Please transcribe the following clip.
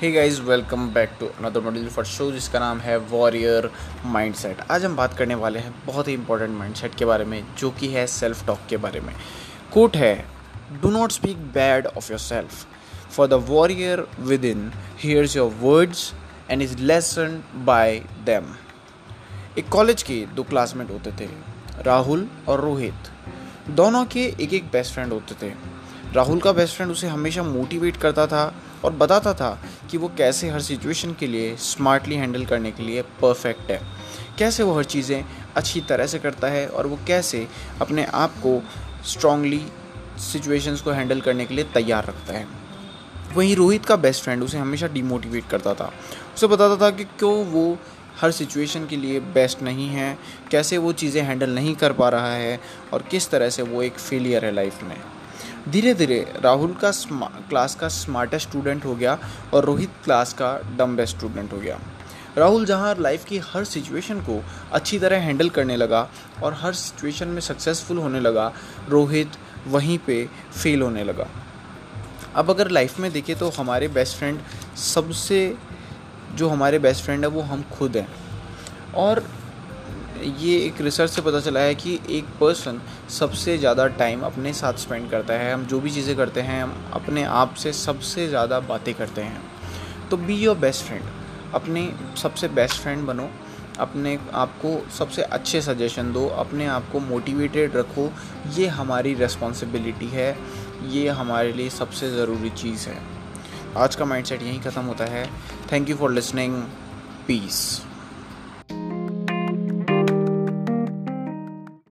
Hey guys welcome back to another module for show जिसका नाम है वॉरियर माइंडसेट आज हम बात करने वाले हैं बहुत ही इंपॉर्टेंट माइंडसेट के बारे में, जो कि है सेल्फ टॉक के बारे में। कोट है do not speak bad of yourself for the warrior within hears your words and is lessened by them एक कॉलेज के दो क्लासमेट होते थे, राहुल और रोहित। दोनों के एक एक बेस्ट फ्रेंड होते थे। राहुल का बेस्ट फ्रेंड उसे हमेशा मोटिवेट करता था और बताता था कि वो कैसे हर सिचुएशन के लिए स्मार्टली हैंडल करने के लिए परफेक्ट है। कैसे वो हर चीज़ें अच्छी तरह से करता है और वो कैसे अपने आप को स्ट्रांगली सिचुएशंस को हैंडल करने के लिए तैयार रखता है। वहीं रोहित का बेस्ट फ्रेंड उसे हमेशा डिमोटिवेट करता था। उसे बताता था कि क्यों वो हर सिचुएशन के लिए बेस्ट नहीं है, कैसे वो चीज़ें हैंडल नहीं कर पा रहा है और किस तरह से वो एक फेलियर है लाइफ में। धीरे धीरे राहुल का क्लास का स्मार्टेस्ट स्टूडेंट हो गया और रोहित क्लास का डम बेस्ट स्टूडेंट हो गया। राहुल जहाँ लाइफ की हर सिचुएशन को अच्छी तरह हैंडल करने लगा और हर सिचुएशन में सक्सेसफुल होने लगा, रोहित वहीं पे फेल होने लगा। अब अगर लाइफ में देखें तो हमारे बेस्ट फ्रेंड सबसे, जो हमारे बेस्ट फ्रेंड है वो हम खुद हैं। और ये एक रिसर्च से पता चला है कि एक पर्सन सबसे ज़्यादा टाइम अपने साथ स्पेंड करता है। हम जो भी चीज़ें करते हैं, हम अपने आप से सबसे ज़्यादा बातें करते हैं। तो बी योर बेस्ट फ्रेंड अपने सबसे बेस्ट फ्रेंड बनो। अपने आप को सबसे अच्छे सजेशन दो। अपने आप को मोटिवेटेड रखो। ये हमारी रिस्पॉन्सिबिलिटी है। ये हमारे लिए सबसे ज़रूरी चीज़ है। आज का माइंडसेट यहीं ख़त्म होता है। Thank you for listening peace